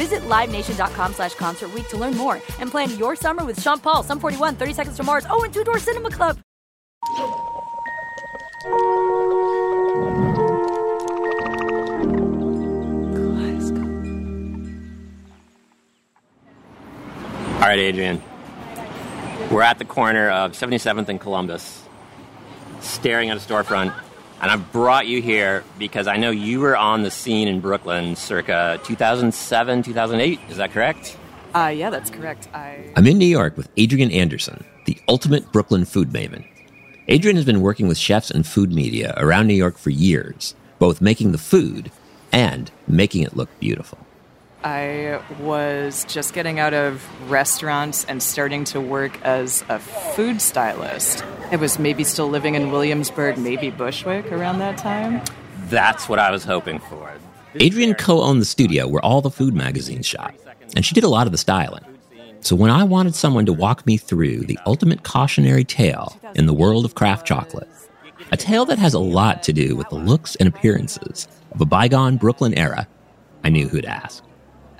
Visit LiveNation.com slash Concert to learn more and plan your summer with Sean Paul, Sum 41, 30 Seconds to Mars, oh, and Two Door Cinema Club. All right, Adrian. We're at the corner of 77th and Columbus, staring at a storefront. And I've brought you here because I know you were on the scene in Brooklyn circa 2007, 2008. Is that correct? Uh, yeah, that's correct. I I'm in New York with Adrian Anderson, the ultimate Brooklyn food maven. Adrian has been working with chefs and food media around New York for years, both making the food and making it look beautiful. I was just getting out of restaurants and starting to work as a food stylist. I was maybe still living in Williamsburg, maybe Bushwick around that time. That's what I was hoping for. Adrian co owned the studio where all the food magazines shot, and she did a lot of the styling. So when I wanted someone to walk me through the ultimate cautionary tale in the world of craft chocolate, a tale that has a lot to do with the looks and appearances of a bygone Brooklyn era, I knew who to ask.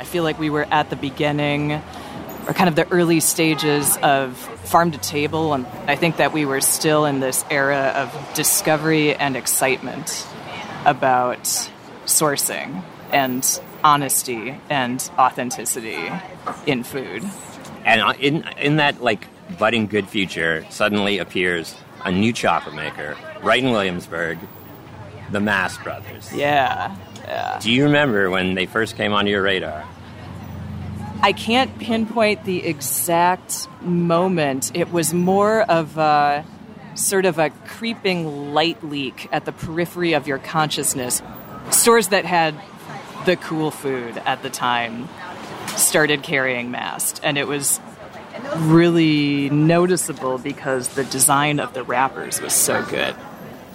I feel like we were at the beginning or kind of the early stages of farm to table, and I think that we were still in this era of discovery and excitement about sourcing and honesty and authenticity in food. And uh, in, in that like budding good future, suddenly appears a new chocolate maker right in Williamsburg, the Mast Brothers. Yeah, yeah. Do you remember when they first came onto your radar? I can't pinpoint the exact moment. It was more of a sort of a creeping light leak at the periphery of your consciousness. Stores that had the cool food at the time started carrying mast, and it was really noticeable because the design of the wrappers was so good.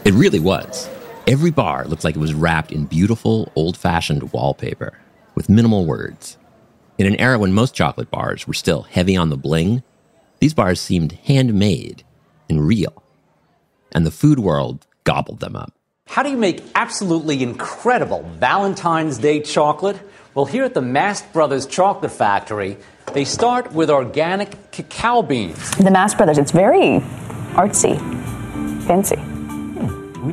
It really was. Every bar looked like it was wrapped in beautiful, old fashioned wallpaper with minimal words. In an era when most chocolate bars were still heavy on the bling, these bars seemed handmade and real. And the food world gobbled them up. How do you make absolutely incredible Valentine's Day chocolate? Well, here at the Mast Brothers Chocolate Factory, they start with organic cacao beans. The Mast Brothers, it's very artsy, fancy.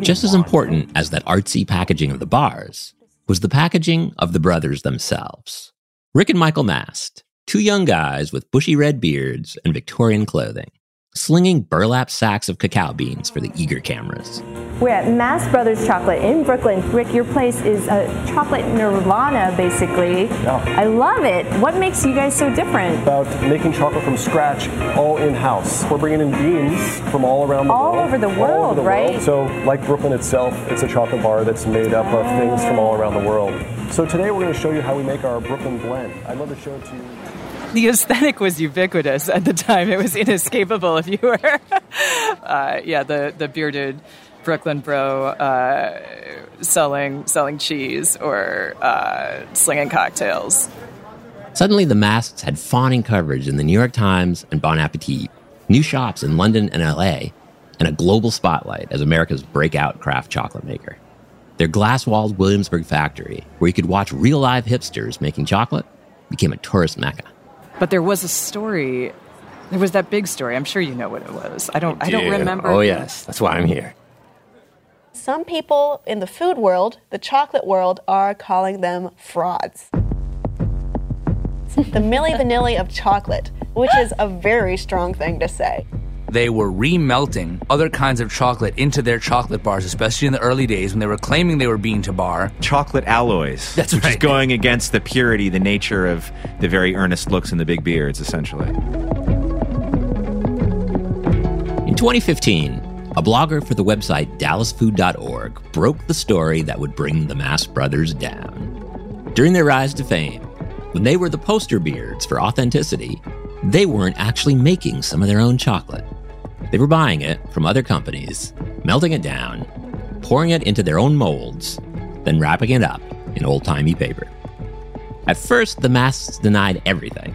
Just as important as that artsy packaging of the bars was the packaging of the brothers themselves. Rick and Michael Mast, two young guys with bushy red beards and Victorian clothing, slinging burlap sacks of cacao beans for the eager cameras. We're at Mast Brothers Chocolate in Brooklyn. Rick, your place is a chocolate nirvana, basically. Yeah. I love it. What makes you guys so different? About making chocolate from scratch, all in house. We're bringing in beans from all around the All world. over the All world, over the right? World. Right? So, like Brooklyn itself, it's a chocolate bar that's made up of things from all around the world. So today we're going to show you how we make our Brooklyn blend. I'd love to show it to you. The aesthetic was ubiquitous at the time. It was inescapable if you were, uh, yeah, the, the bearded Brooklyn bro uh, selling selling cheese or uh, slinging cocktails. Suddenly, the Masts had fawning coverage in the New York Times and Bon Appetit, new shops in London and LA, and a global spotlight as America's breakout craft chocolate maker. Their glass walled Williamsburg factory, where you could watch real live hipsters making chocolate, became a tourist mecca. But there was a story. There was that big story. I'm sure you know what it was. I don't. I don't remember. Oh, yes. That's why I'm here. Some people in the food world, the chocolate world, are calling them frauds. the Milli Vanilli of chocolate, which is a very strong thing to say. They were remelting other kinds of chocolate into their chocolate bars, especially in the early days when they were claiming they were bean to bar. Chocolate alloys. That's which right. is going against the purity, the nature of the very earnest looks and the big beards, essentially. In 2015, a blogger for the website dallasfood.org broke the story that would bring the Mast Brothers down. During their rise to fame, when they were the poster beards for authenticity, they weren't actually making some of their own chocolate. They were buying it from other companies, melting it down, pouring it into their own molds, then wrapping it up in old timey paper. At first, the Masts denied everything,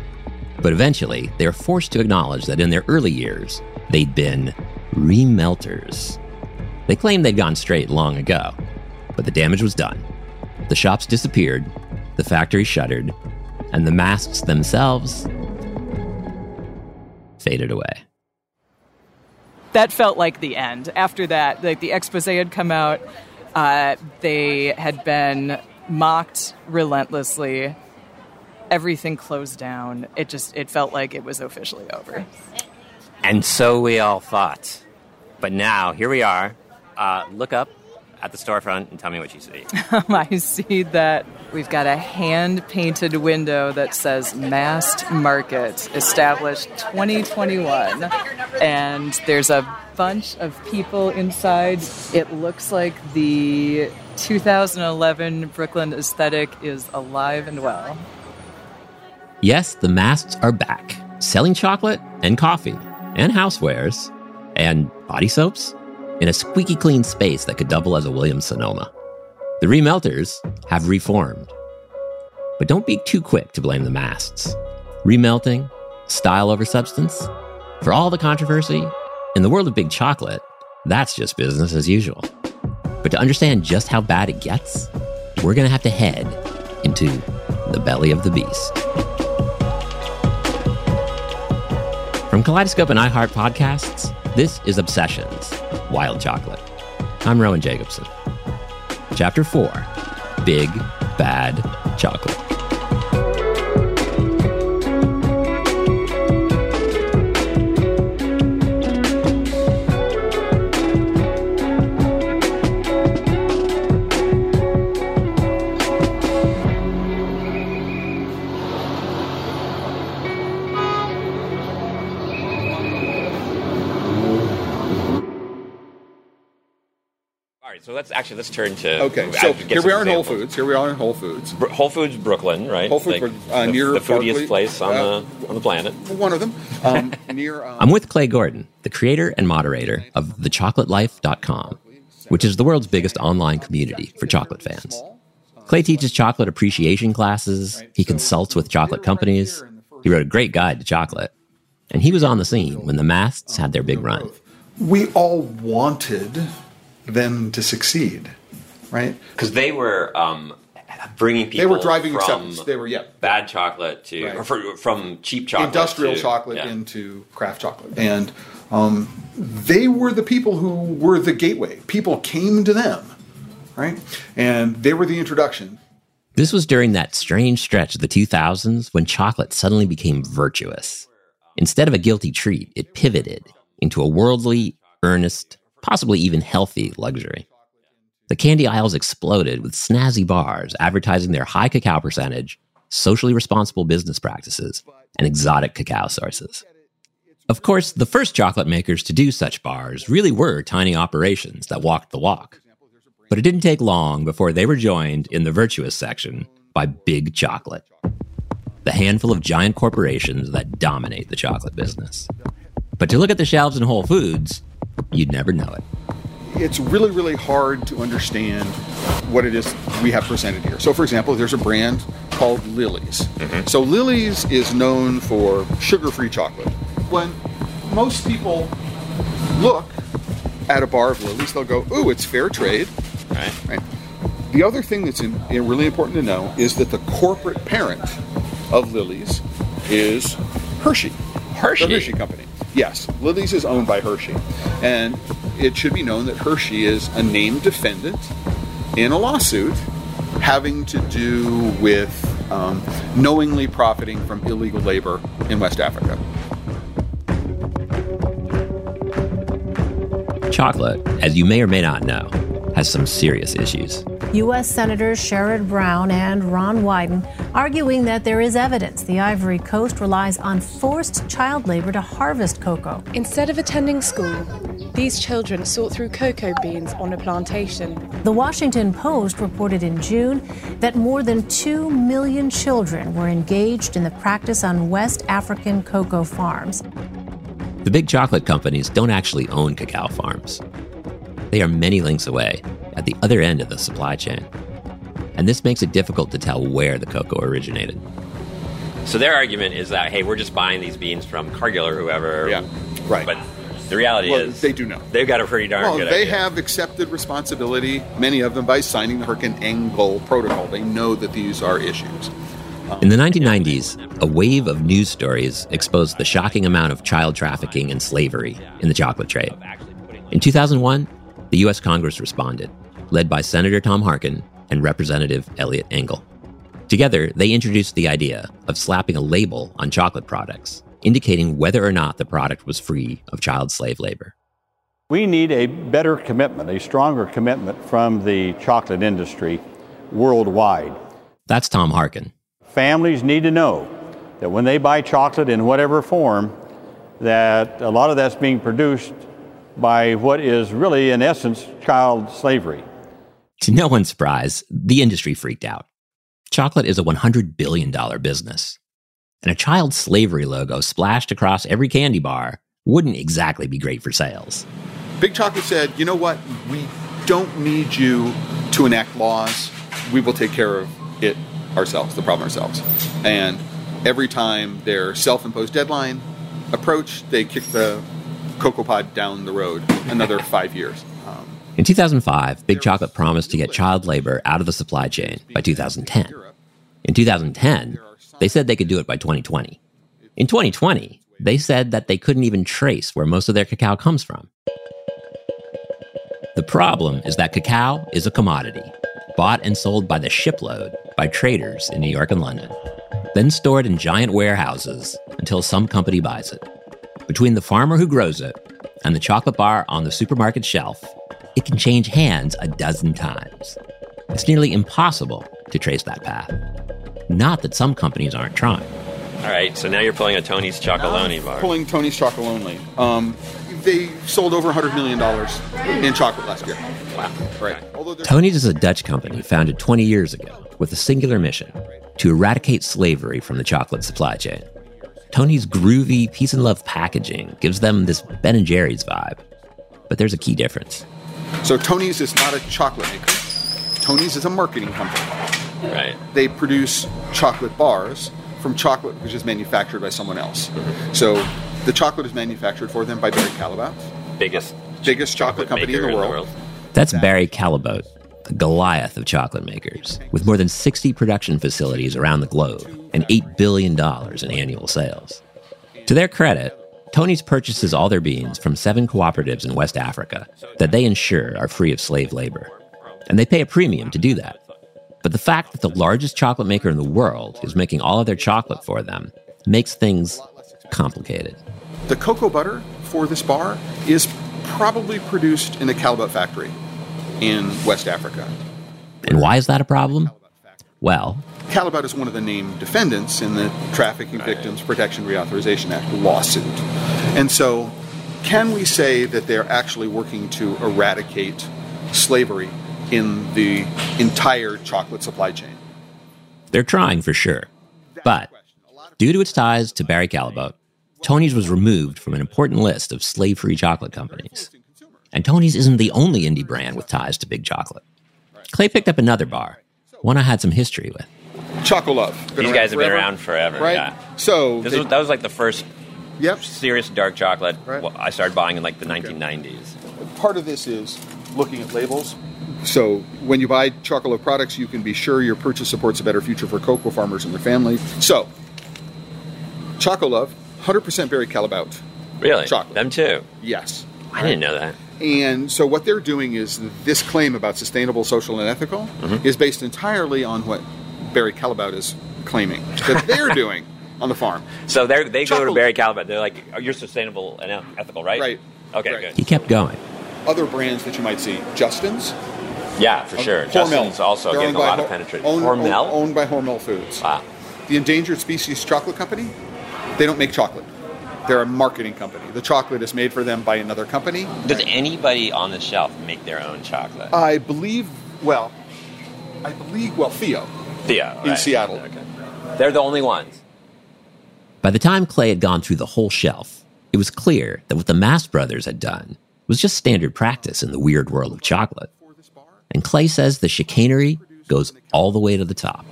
but eventually they were forced to acknowledge that in their early years, they'd been remelters. They claimed they'd gone straight long ago, but the damage was done. The shops disappeared, the factory shuttered, and the Masts themselves faded away. That felt like the end. After that, like the expose had come out, uh, they had been mocked relentlessly. Everything closed down. It just it felt like it was officially over. And so we all thought. But now, here we are. Uh, look up at the storefront and tell me what you see. Um, I see that we've got a hand painted window that says Mast Market, established 2021. And there's a bunch of people inside. It looks like the 2011 Brooklyn aesthetic is alive and well. Yes, the Masts are back, selling chocolate and coffee and housewares and body soaps in a squeaky clean space that could double as a Williams Sonoma. The remelters have reformed. But don't be too quick to blame the masts. Remelting, style over substance, for all the controversy, in the world of big chocolate, that's just business as usual. But to understand just how bad it gets, we're going to have to head into the belly of the beast. From Kaleidoscope and iHeart Podcasts, this is Obsessions Wild Chocolate. I'm Rowan Jacobson. Chapter 4 Big Bad Chocolate. Actually let's turn to Okay, so here we are in Whole. Foods. Here we are in Whole Foods. Br- Whole Foods Brooklyn, right? Whole Foods Like, uh, the, near the foodiest Barclay- place on uh, the on the planet. One of them. Um, near. Um, I'm with Clay Gordon, the creator and moderator of thechocolatelife.com, which is the world's biggest online community for chocolate fans. Clay teaches chocolate appreciation classes, he consults with chocolate companies, he wrote a great guide to chocolate, and he was on the scene when the Masts had their big run. we all wanted them to succeed, right? Because they were um, bringing people. They were driving from acceptance. They were, yeah. bad chocolate to Right. or for, from cheap chocolate, industrial to- chocolate yeah. into craft chocolate. And um, they were the people who were the gateway. People came to them, right? And they were the introduction. This was during that strange stretch of the 2000s when chocolate suddenly became virtuous. Instead of a guilty treat, it pivoted into a worldly, earnest, possibly even healthy luxury. The candy aisles exploded with snazzy bars advertising their high cacao percentage, socially responsible business practices, and exotic cacao sources. Of course, the first chocolate makers to do such bars really were tiny operations that walked the walk. But it didn't take long before they were joined in the virtuous section by Big Chocolate, the handful of giant corporations that dominate the chocolate business. But to look at the shelves in Whole Foods, you'd never know it. It's really, really hard to understand what it is we have presented here. So, for example, there's a brand called Lily's. Mm-hmm. So, Lily's is known for sugar free chocolate. When most people look at a bar of Lily's, they'll go, "Ooh, it's fair trade." Right. Right. The other thing that's in, in really important to know is that the corporate parent of Lily's is Hershey. Hershey? The Hershey Company. Yes, Lily's is owned by Hershey. And it should be known that Hershey is a named defendant in a lawsuit having to do with um, knowingly profiting from illegal labor in West Africa. Chocolate, as you may or may not know, has some serious issues. U.S. Senators Sherrod Brown and Ron Wyden arguing that there is evidence the Ivory Coast relies on forced child labor to harvest cocoa. Instead of attending school, these children sort through cocoa beans on a plantation. The Washington Post reported in June that more than 2 million children were engaged in the practice on West African cocoa farms. The big chocolate companies don't actually own cacao farms. They are many links away at the other end of the supply chain. And this makes it difficult to tell where the cocoa originated. So their argument is that hey, we're just buying these beans from Cargill or whoever. Yeah, right. But the reality Well, is they do know. They've got a pretty darn Well, good they idea. have accepted responsibility, many of them, by signing the Harkin-Engel Protocol. They know that these are issues. In the 1990s, a wave of news stories exposed the shocking amount of child trafficking and slavery in the chocolate trade. In 2001, the U.S. Congress responded, led by Senator Tom Harkin and Representative Elliot Engel. Together, they introduced the idea of slapping a label on chocolate products, indicating whether or not the product was free of child slave labor. We need a better commitment, a stronger commitment from the chocolate industry worldwide. That's Tom Harkin. Families need to know that when they buy chocolate in whatever form, that a lot of that's being produced by what is really, in essence, child slavery. To no one's surprise, the industry freaked out. Chocolate is a $100 billion business. And a child slavery logo splashed across every candy bar wouldn't exactly be great for sales. Big Chocolate said, you know what? We don't need you to enact laws. We will take care of it ourselves, the problem ourselves. And every time their self imposed deadline approached, they kicked the cocoa pod down the road another five years. In 2005, Big Chocolate promised to get child labor out of the supply chain by 2010. In 2010, they said they could do it by 2020. In 2020, they said that they couldn't even trace where most of their cacao comes from. The problem is that cacao is a commodity, bought and sold by the shipload by traders in New York and London, then stored in giant warehouses until some company buys it. Between the farmer who grows it and the chocolate bar on the supermarket shelf, it can change hands a dozen times. It's nearly impossible to trace that path. Not that some companies aren't trying. All right, so now you're pulling a Tony's Chocolonely bar. pulling Tony's Chocolonely. Um, they sold over $100 million in chocolate last year. Wow. Right. Tony's is a Dutch company founded 20 years ago with a singular mission to eradicate slavery from the chocolate supply chain. Tony's groovy peace and love packaging gives them this Ben and Jerry's vibe. But there's a key difference. So Tony's is not a chocolate maker. Tony's is a marketing company. Right. They produce chocolate bars from chocolate which is manufactured by someone else. So the chocolate is manufactured for them by Barry Callebaut, Biggest biggest chocolate, company in maker the world. That's Barry Callebaut, the Goliath of chocolate makers, with more than 60 production facilities around the globe and $8 billion in annual sales. To their credit, Tony's purchases all their beans from seven cooperatives in West Africa that they ensure are free of slave labor. And they pay a premium to do that. But the fact that the largest chocolate maker in the world is making all of their chocolate for them makes things complicated. The cocoa butter for this bar is probably produced in a Callebaut factory in West Africa. And why is that a problem? Well, Callebaut is one of the named defendants in the Trafficking Victims Protection Reauthorization Act lawsuit. And so, can we say that they're actually working to eradicate slavery in the entire chocolate supply chain? They're trying for sure. But due to its ties to Barry Callebaut, Tony's was removed from an important list of slave free chocolate companies. And Tony's isn't the only indie brand with ties to big chocolate. Clay picked up another bar, one I had some history with. Chocolove. These guys have been around forever, right? yeah. So This they- was, that was like the first Yep. Serious dark chocolate. Well, I started buying in like the 1990s. Part of this is looking at labels. So when you buy Chocolove products, you can be sure your purchase supports a better future for cocoa farmers and their family. So, Chocolove, 100% Barry Callebaut. Really? Chocolate. Them too. Yes. I didn't know that. And so what they're doing is this claim about sustainable, social, and ethical Mm-hmm. is based entirely on what Barry Callebaut is claiming that they're doing on the farm. So they they go to Barry Callebaut. They're like, oh, "You're sustainable and ethical, right?" Right. Okay, good. He kept going. Other brands that you might see, Justin's, Yeah, for sure. Hormel. Justin's also They're getting a owned by lot of penetration. Owned, Hormel. owned- owned by Hormel Foods. Wow. The Endangered Species Chocolate Company, they don't make chocolate. They're a marketing company. The chocolate is made for them by another company. Does anybody on the shelf make their own chocolate? I believe, well, I believe, well, Theo Theo in right. Seattle. They're the only ones. By the time Clay had gone through the whole shelf, it was clear that what the Mast brothers had done was just standard practice in the weird world of chocolate. And Clay says the chicanery goes all the way to the top.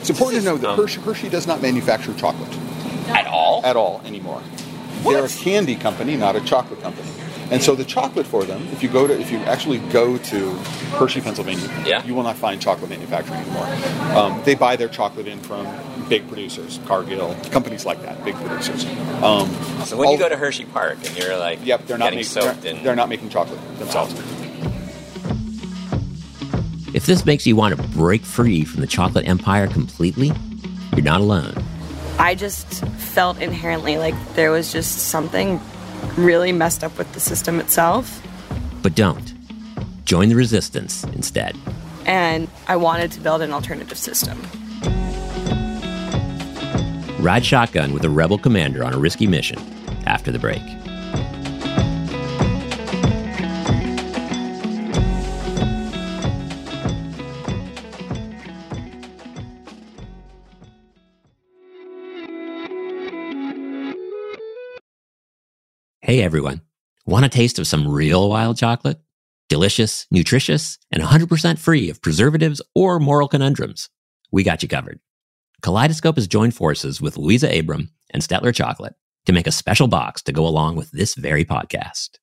It's important to know that Hershey, Hershey does not manufacture chocolate At all? at all anymore. They're a candy company, not a chocolate company. And so the chocolate for them, if you go to, if you actually go to Hershey, Pennsylvania, Yeah. you will not find chocolate manufacturing anymore. Um, they buy their chocolate in from big producers, Cargill, companies like that, big producers. Um, So when all- you go to Hershey Park and you're like, yep, they're not making, soaked they're, in. they're not making chocolate themselves. If this makes you want to break free from the chocolate empire completely, you're not alone. I just felt inherently like there was just something really messed up with the system itself. But don't. Join the resistance instead. And I wanted to build an alternative system. Ride shotgun with a rebel commander on a risky mission after the break. Hey everyone. Want a taste of some real wild chocolate? Delicious, nutritious, and 100% free of preservatives or moral conundrums. We got you covered. Kaleidoscope has joined forces with Luisa Abram and Stettler Chocolate to make a special box to go along with this very podcast.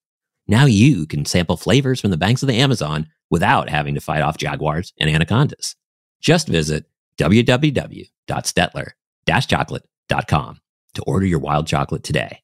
Now you can sample flavors from the banks of the Amazon without having to fight off jaguars and anacondas. Just visit www.stettler-chocolate.com to order your wild chocolate today.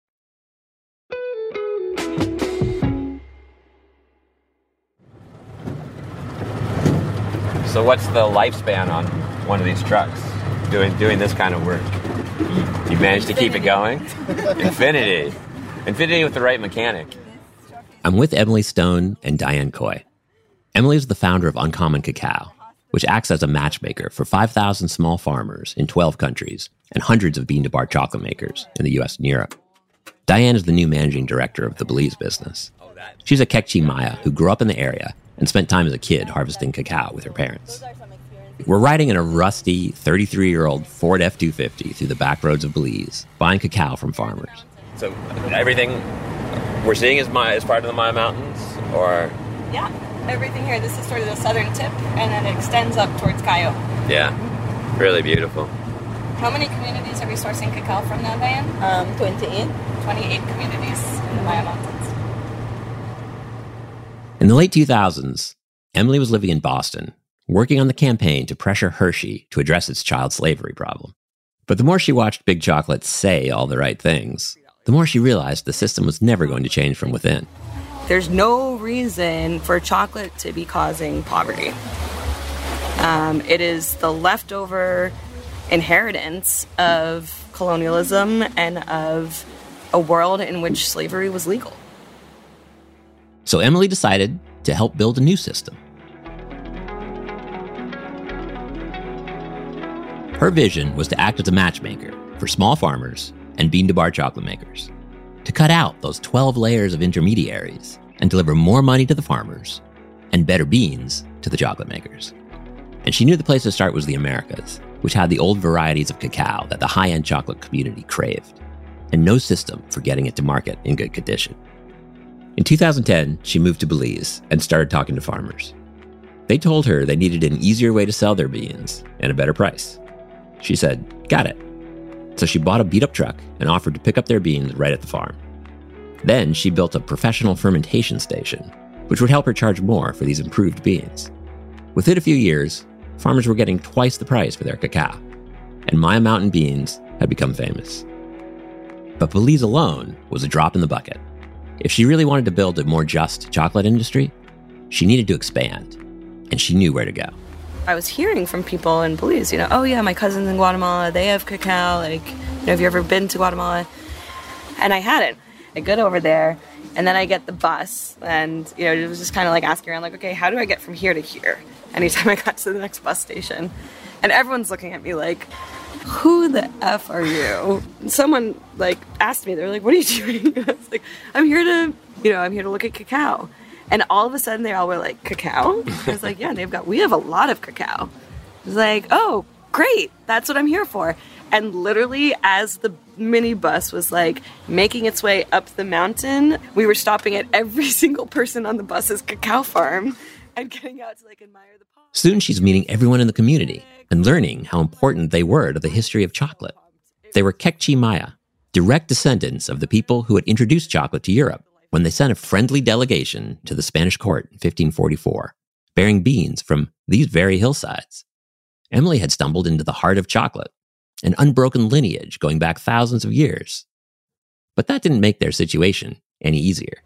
So what's the lifespan on one of these trucks doing doing this kind of work? You, you managed to keep it going? Infinity. Infinity with the right mechanic. I'm with Emily Stone and Diane Coy. Emily is the founder of Uncommon Cacao, which acts as a matchmaker for 5,000 small farmers in 12 countries and hundreds of bean to bar chocolate makers in the US and Europe. Diane is the new managing director of the Belize business. She's a Kekchi Maya who grew up in the area and spent time as a kid harvesting cacao with her parents. We're riding in a rusty 33 year old Ford F 250 through the back roads of Belize, buying cacao from farmers. So everything we're seeing is my is part of the Maya Mountains, or Yeah, everything here. This is sort of the southern tip, and then it extends up towards Cayo. yeah, really beautiful. How many communities are we sourcing cacao from now, Diane? Um, 28. 28 communities in the Maya Mountains. In the late 2000s, Emily was living in Boston, working on the campaign to pressure Hershey to address its child slavery problem. But the more she watched Big Chocolate say all the right things, the more she realized the system was never going to change from within. There's no reason for chocolate to be causing poverty. Um, it is the leftover inheritance of colonialism and of a world in which slavery was legal. So Emily decided to help build a new system. Her vision was to act as a matchmaker for small farmers and bean to bar chocolate makers, to cut out those 12 layers of intermediaries and deliver more money to the farmers and better beans to the chocolate makers. And she knew the place to start was the Americas, which had the old varieties of cacao that the high end chocolate community craved, and no system for getting it to market in good condition. In 2010, she moved to Belize and started talking to farmers. They told her they needed an easier way to sell their beans and a better price. She said, Got it. So she bought a beat up truck and offered to pick up their beans right at the farm. Then she built a professional fermentation station, which would help her charge more for these improved beans. Within a few years, farmers were getting twice the price for their cacao, and Maya Mountain beans had become famous. But Belize alone was a drop in the bucket. If she really wanted to build a more just chocolate industry, she needed to expand, and she knew where to go. I was hearing from people in Belize, you know, oh yeah, my cousins in Guatemala, they have cacao. Like, you know, have you ever been to Guatemala? And I hadn't. I get over there, and then I get the bus, and you know, it was just kind of like asking around, like, okay, how do I get from here to here? Anytime I got to the next bus station, and everyone's looking at me like, who the f are you? Someone like asked me, they're like, what are you doing? I was like, I'm here to, you know, I'm here to look at cacao. And all of a sudden, they all were like, cacao? I was like, yeah, they've got, we have a lot of cacao. I was like, oh, great, that's what I'm here for. And literally, as the minibus was like making its way up the mountain, we were stopping at every single person on the bus's cacao farm and getting out to like admire the Soon she's meeting everyone in the community and learning how important they were to the history of chocolate. They were Kekchi Maya, direct descendants of the people who had introduced chocolate to Europe when they sent a friendly delegation to the Spanish court in 1544, bearing beans from these very hillsides. Emily had stumbled into the heart of chocolate, an unbroken lineage going back thousands of years. But that didn't make their situation any easier.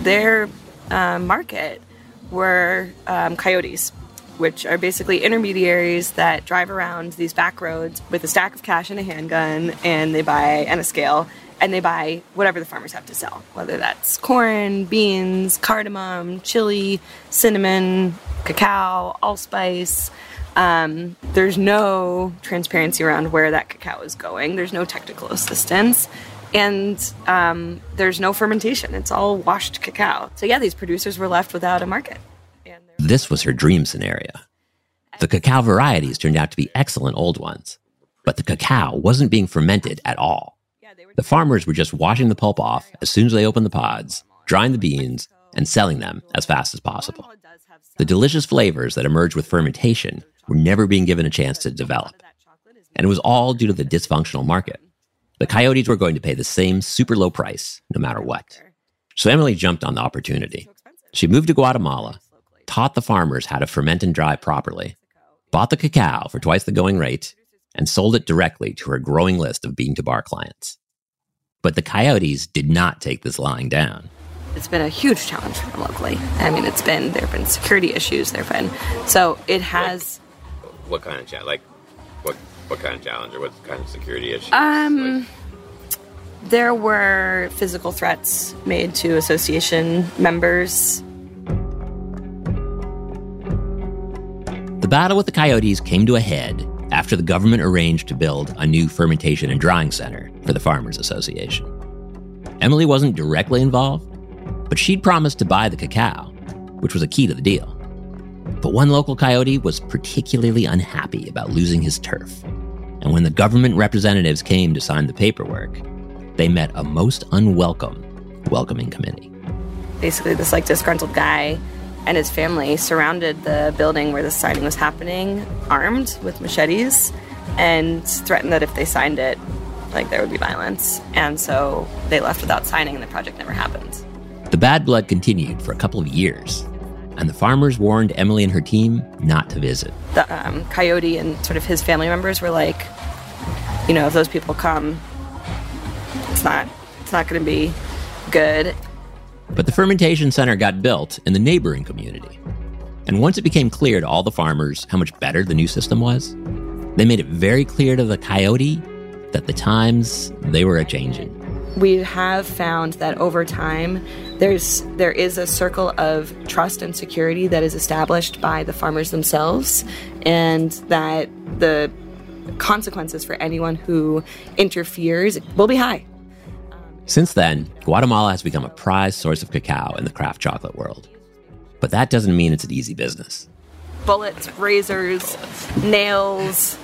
their uh, market were um, coyotes, which are basically intermediaries that drive around these back roads with a stack of cash and a handgun, and they buy and a scale, and they buy whatever the farmers have to sell, whether that's corn, beans, cardamom, chili, cinnamon, cacao, allspice. Um, there's no transparency around where that cacao is going. There's no technical assistance and um, there's no fermentation. It's all washed cacao. So yeah, these producers were left without a market. This was her dream scenario. The cacao varieties turned out to be excellent old ones, but the cacao wasn't being fermented at all. The farmers were just washing the pulp off as soon as they opened the pods, drying the beans, and selling them as fast as possible. The delicious flavors that emerged with fermentation were never being given a chance to develop. And it was all due to the dysfunctional market. The coyotes were going to pay the same super low price no matter what. So Emily jumped on the opportunity. She moved to Guatemala, taught the farmers how to ferment and dry properly, bought the cacao for twice the going rate, and sold it directly to her growing list of bean to bar clients. But the coyotes did not take this lying down. It's been a huge challenge for them locally. I mean, it's been there have been security issues. There've been so it has. What kind of challenge? Like, what what kind of challenge or what kind of security issue? Um, there were physical threats made to association members. The battle with the coyotes came to a head after the government arranged to build a new fermentation and drying center for the Farmers Association. Emily wasn't directly involved, but she'd promised to buy the cacao, which was a key to the deal. But one local coyote was particularly unhappy about losing his turf. And when the government representatives came to sign the paperwork, they met a most unwelcome welcoming committee. Basically, this like disgruntled guy and his family surrounded the building where the signing was happening, armed with machetes, and threatened that if they signed it, like there would be violence. And so they left without signing, and the project never happened. The bad blood continued for a couple of years, and the farmers warned Emily and her team not to visit. The um, coyote and sort of his family members were like, you know, if those people come, it's not, it's not going to be good. But the fermentation center got built in the neighboring community. And once it became clear to all the farmers how much better the new system was, they made it very clear to the coyote that the times they were a changing. We have found that over time there's there is a circle of trust and security that is established by the farmers themselves and that the consequences for anyone who interferes will be high. Since then, Guatemala has become a prized source of cacao in the craft chocolate world. But that doesn't mean it's an easy business. Bullets, razors, nails,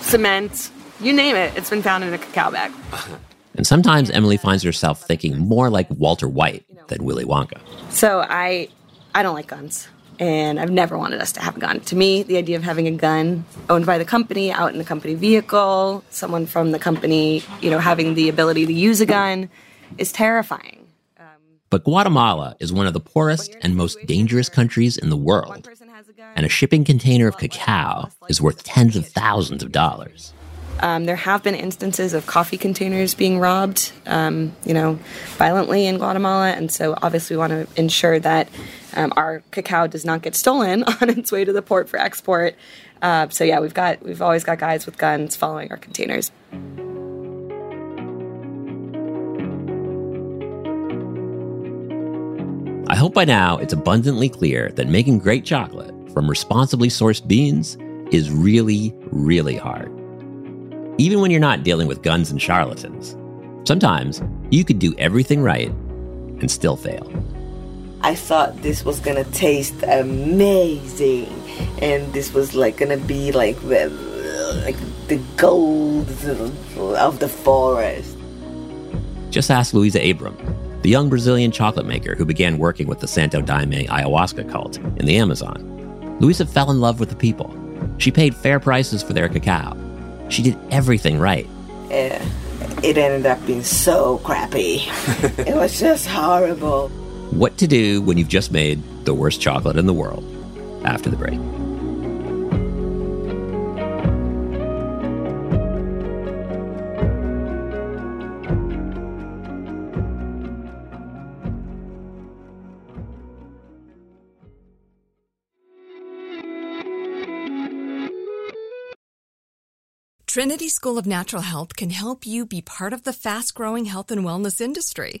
cement, you name it, it's been found in a cacao bag. And sometimes Emily finds herself thinking more like Walter White than Willy Wonka. So I I don't like guns. And I've never wanted us to have a gun. To me, the idea of having a gun owned by the company, out in the company vehicle, someone from the company, you know, having the ability to use a gun is terrifying. But Guatemala is one of the poorest and most dangerous countries in the world. And a shipping container of cacao is worth tens of thousands of dollars. Um, there have been instances of coffee containers being robbed, um, you know, violently in Guatemala, and so obviously we want to ensure that um, our cacao does not get stolen on its way to the port for export. Uh, so yeah, we've got we've always got guys with guns following our containers. I hope by now it's abundantly clear that making great chocolate from responsibly sourced beans is really, really hard. Even when you're not dealing with guns and charlatans, sometimes you could do everything right and still fail. I thought this was gonna taste amazing, and this was like gonna be like the like the gold of the forest. Just ask Luisa Abram, the young Brazilian chocolate maker who began working with the Santo Daime ayahuasca cult in the Amazon. Luisa fell in love with the people. She paid fair prices for their cacao. She did everything right. Yeah, it ended up being so crappy. it was just horrible. What to do when you've just made the worst chocolate in the world after the break. Trinity School of Natural Health can help you be part of the fast growing health and wellness industry.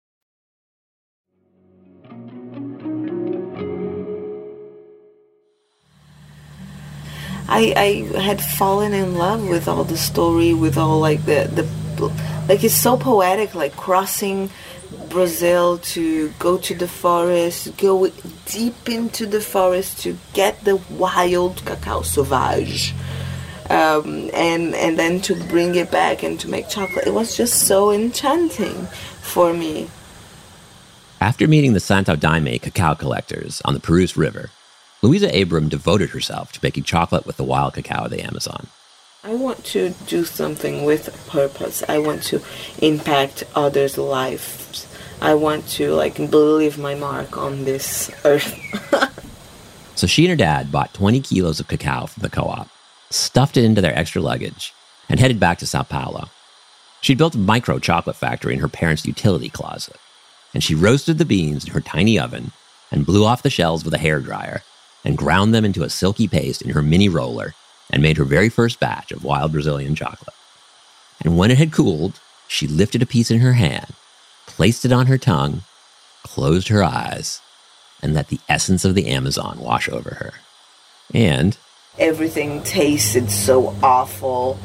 I, I had fallen in love with all the story, with all like the, the like it's so poetic, like crossing Brazil to go to the forest, go deep into the forest to get the wild cacao sauvage. Um, and and then to bring it back and to make chocolate. It was just so enchanting for me. After meeting the Santo Daime cacao collectors on the Purus River, Luisa Abram devoted herself to making chocolate with the wild cacao of the Amazon. I want to do something with purpose. I want to impact others' lives. I want to like leave my mark on this earth. so she and her dad bought 20 kilos of cacao from the co-op, stuffed it into their extra luggage, and headed back to Sao Paulo. She'd built a micro chocolate factory in her parents' utility closet, and she roasted the beans in her tiny oven and blew off the shells with a hair dryer and ground them into a silky paste in her mini roller and made her very first batch of wild Brazilian chocolate. And when it had cooled, she lifted a piece in her hand, placed it on her tongue, closed her eyes, and let the essence of the Amazon wash over her. And everything tasted so awful.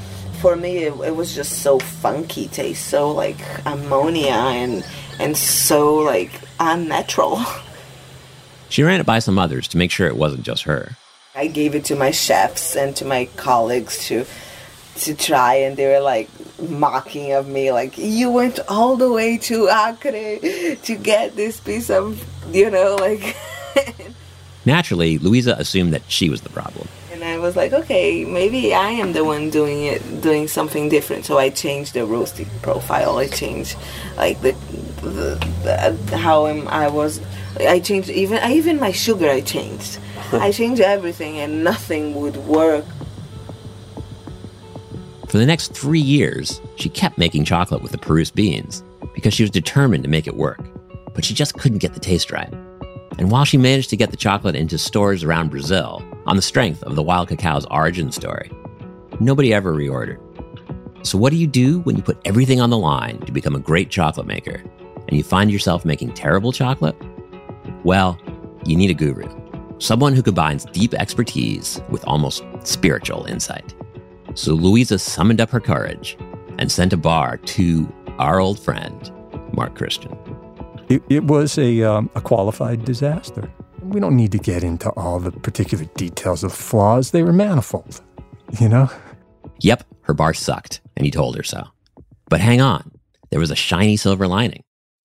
For me, it, it was just so funky taste, so like ammonia and and so like unnatural. She ran it by some others to make sure it wasn't just her. I gave it to my chefs and to my colleagues to to try and they were like mocking of me like you went all the way to Acre to get this piece of you know like Naturally, Luisa assumed that she was the problem. And I was like, okay, maybe I am the one doing it, doing something different. So I changed the roasting profile. I changed like the, the, the how am I was I changed even even my sugar. I changed. I changed everything, and nothing would work. For the next three years, she kept making chocolate with the Purus beans because she was determined to make it work, but she just couldn't get the taste right. And while she managed to get the chocolate into stores around Brazil on the strength of the wild cacao's origin story, nobody ever reordered. So, what do you do when you put everything on the line to become a great chocolate maker and you find yourself making terrible chocolate? Well, you need a guru, someone who combines deep expertise with almost spiritual insight. So Luisa summoned up her courage and sent a bar to our old friend, Mark Christian. It, it was a, um, a qualified disaster. We don't need to get into all the particular details of the flaws, they were manifold, you know? Yep, her bar sucked, and he told her so. But hang on, there was a shiny silver lining.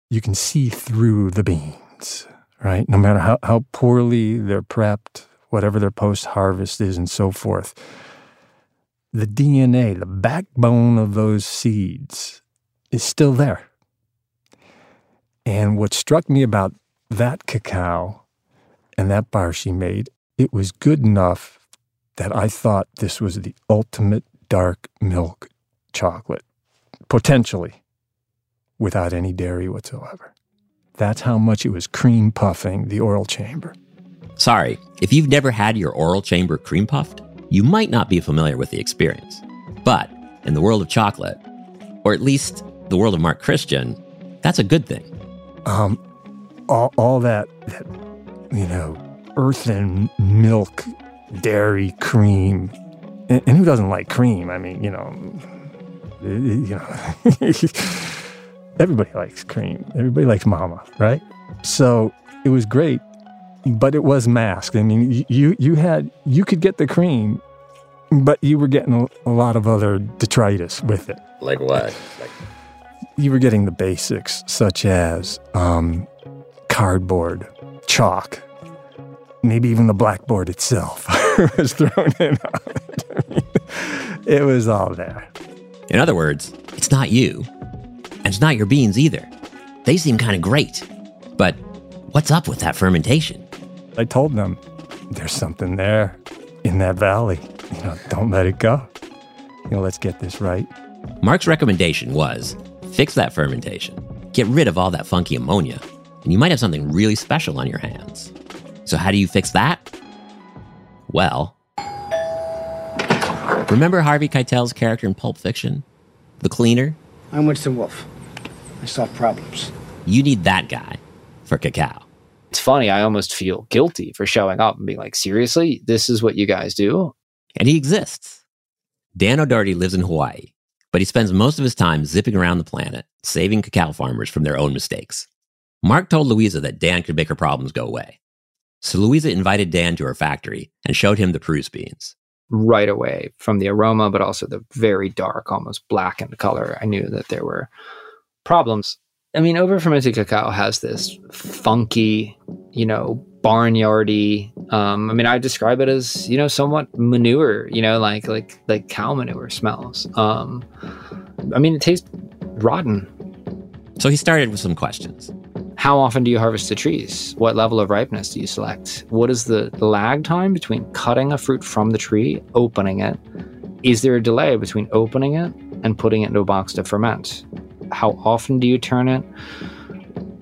You can see through the beans right? No matter how, how poorly they're prepped, whatever their post harvest is, and so forth. The DNA, the backbone of those seeds, is still there. And what struck me about that cacao and that bar she made, it was good enough that I thought this was the ultimate dark milk chocolate, potentially without any dairy whatsoever. That's how much it was cream puffing the oral chamber. Sorry, if you've never had your oral chamber cream puffed, you might not be familiar with the experience. But in the world of chocolate, or at least the world of Mark Christian, that's a good thing. Um, all, all that, that, you know, earthen milk, dairy, cream. And, and who doesn't like cream? I mean, you know, you know. everybody likes cream. Everybody likes mama, right? So it was great, but it was masked. I mean, you you had you could get the cream, but you were getting a, a lot of other detritus with it. Like what? Like you were getting the basics, such as um, cardboard, chalk, maybe even the blackboard itself was thrown in on it. I mean, it was all there. In other words, it's not you, and it's not your beans either. They seem kind of great. But what's up with that fermentation? I told them there's something there in that valley. You know, don't let it go. You know, let's get this right. Mark's recommendation was fix that fermentation, get rid of all that funky ammonia, and you might have something really special on your hands. So, how do you fix that? Well, remember Harvey Keitel's character in Pulp Fiction? The cleaner? I'm Winston Wolf. I solve problems. You need that guy for cacao. It's funny, I almost feel guilty for showing up and being like, seriously, this is what you guys do? And he exists. Dan O'Doherty lives in Hawaii, But he spends most of his time zipping around the planet, saving cacao farmers from their own mistakes. Mark told Luisa that Dan could make her problems go away. So Luisa invited Dan to her factory and showed him the Purus beans. Right away, from the aroma, but also the very dark, almost blackened color, I knew that there were problems. I mean, over fermented cacao has this funky, you know, barnyardy. Um, I mean, I describe it as you know, somewhat manure. You know, like like like cow manure smells. Um, I mean, it tastes rotten. So he started with some questions. How often do you harvest the trees? What level of ripeness do you select? What is the lag time between cutting a fruit from the tree, opening it? Is there a delay between opening it and putting it into a box to ferment? How often do you turn it?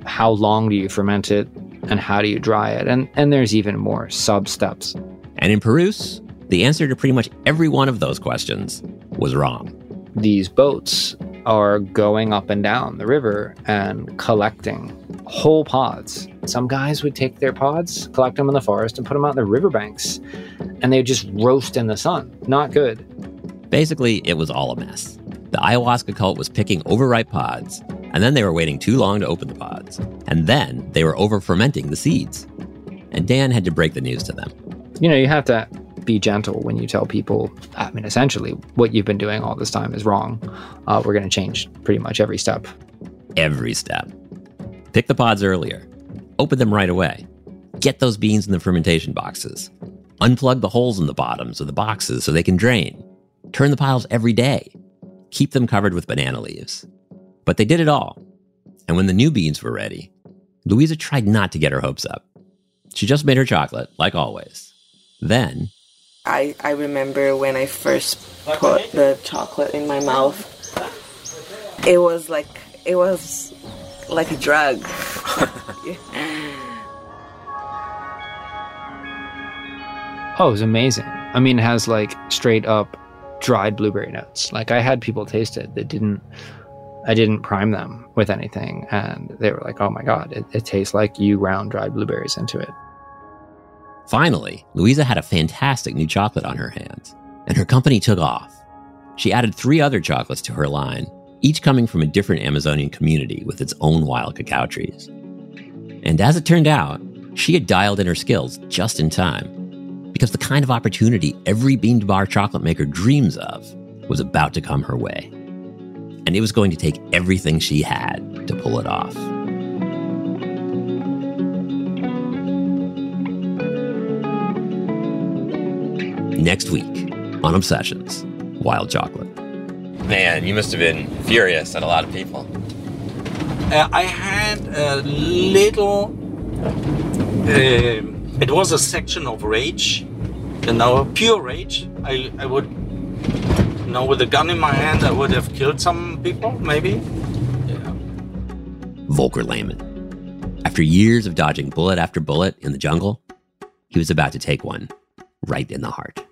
How long do you ferment it? And how do you dry it? And and there's even more sub steps. And in Purus, the answer to pretty much every one of those questions was wrong. These boats are going up and down the river and collecting whole pods. Some guys would take their pods, collect them in the forest, and put them out in the riverbanks, and they just roast in the sun. Not good. Basically, it was all a mess. The ayahuasca cult was picking overripe pods, and then they were waiting too long to open the pods, and then they were over fermenting the seeds. And Dan had to break the news to them. You know, you have to be gentle when you tell people, I mean, essentially, what you've been doing all this time is wrong. Uh, we're going to change pretty much every step. Every step. Pick the pods earlier. Open them right away. Get those beans in the fermentation boxes. Unplug the holes in the bottoms of the boxes so they can drain. Turn the piles every day. Keep them covered with banana leaves. But they did it all. And when the new beans were ready, Luisa tried not to get her hopes up. She just made her chocolate, like always. Then, I, I remember when I first put the chocolate in my mouth, it was like it was like a drug. Oh, it was amazing. I mean, it has like straight up dried blueberry notes. Like I had people taste it that didn't, I didn't prime them with anything. And they were like, oh my God, it, it tastes like you ground dried blueberries into it. Finally, Luisa had a fantastic new chocolate on her hands, and her company took off. She added three other chocolates to her line, each coming from a different Amazonian community with its own wild cacao trees. And as it turned out, she had dialed in her skills just in time, because the kind of opportunity every bean to bar chocolate maker dreams of was about to come her way. And it was going to take everything she had to pull it off. Next week on Obsessions Wild Chocolate. Man, you must have been furious at a lot of people. Uh, I had a little. Uh, it was a section of rage, you know, pure rage. I, I would, you know, with a gun in my hand, I would have killed some people, maybe. Volker Lehmann. After years of dodging bullet after bullet in the jungle, he was about to take one right in the heart.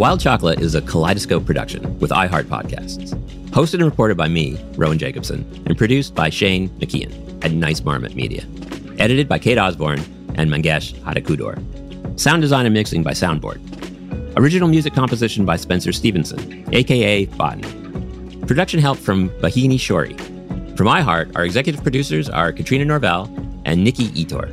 Wild Chocolate is a kaleidoscope production with iHeart Podcasts. Hosted and reported by me, Rowan Jacobsen, and produced by Shane McKeon at Nice Marmot Media. Edited by Kate Osborne and Mangesh Hattikudur. Sound design and mixing by Soundboard. Original music composition by Spencer Stevenson, aka Botan. Production help from Bahini Shori. From iHeart, our executive producers are Katrina Norvell and Nikki Ettore.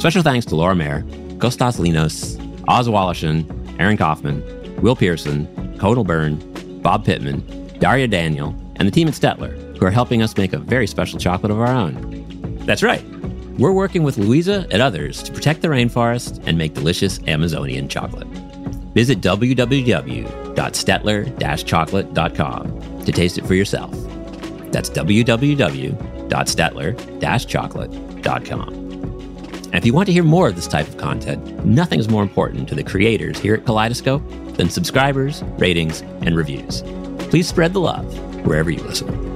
Special thanks to Laura Mayer, Kostas Linos, Oz Woloshyn, Aaron Kaufman, Will Pearson, Conal Byrne, Bob Pittman, Daria Daniel, and the team at Stettler, who are helping us make a very special chocolate of our own. That's right. We're working with Luisa and others to protect the rainforest and make delicious Amazonian chocolate. Visit www.stettler-chocolate.com to taste it for yourself. That's www.stettler-chocolate.com. And if you want to hear more of this type of content, nothing is more important to the creators here at Kaleidoscope than subscribers, ratings, and reviews. Please spread the love wherever you listen.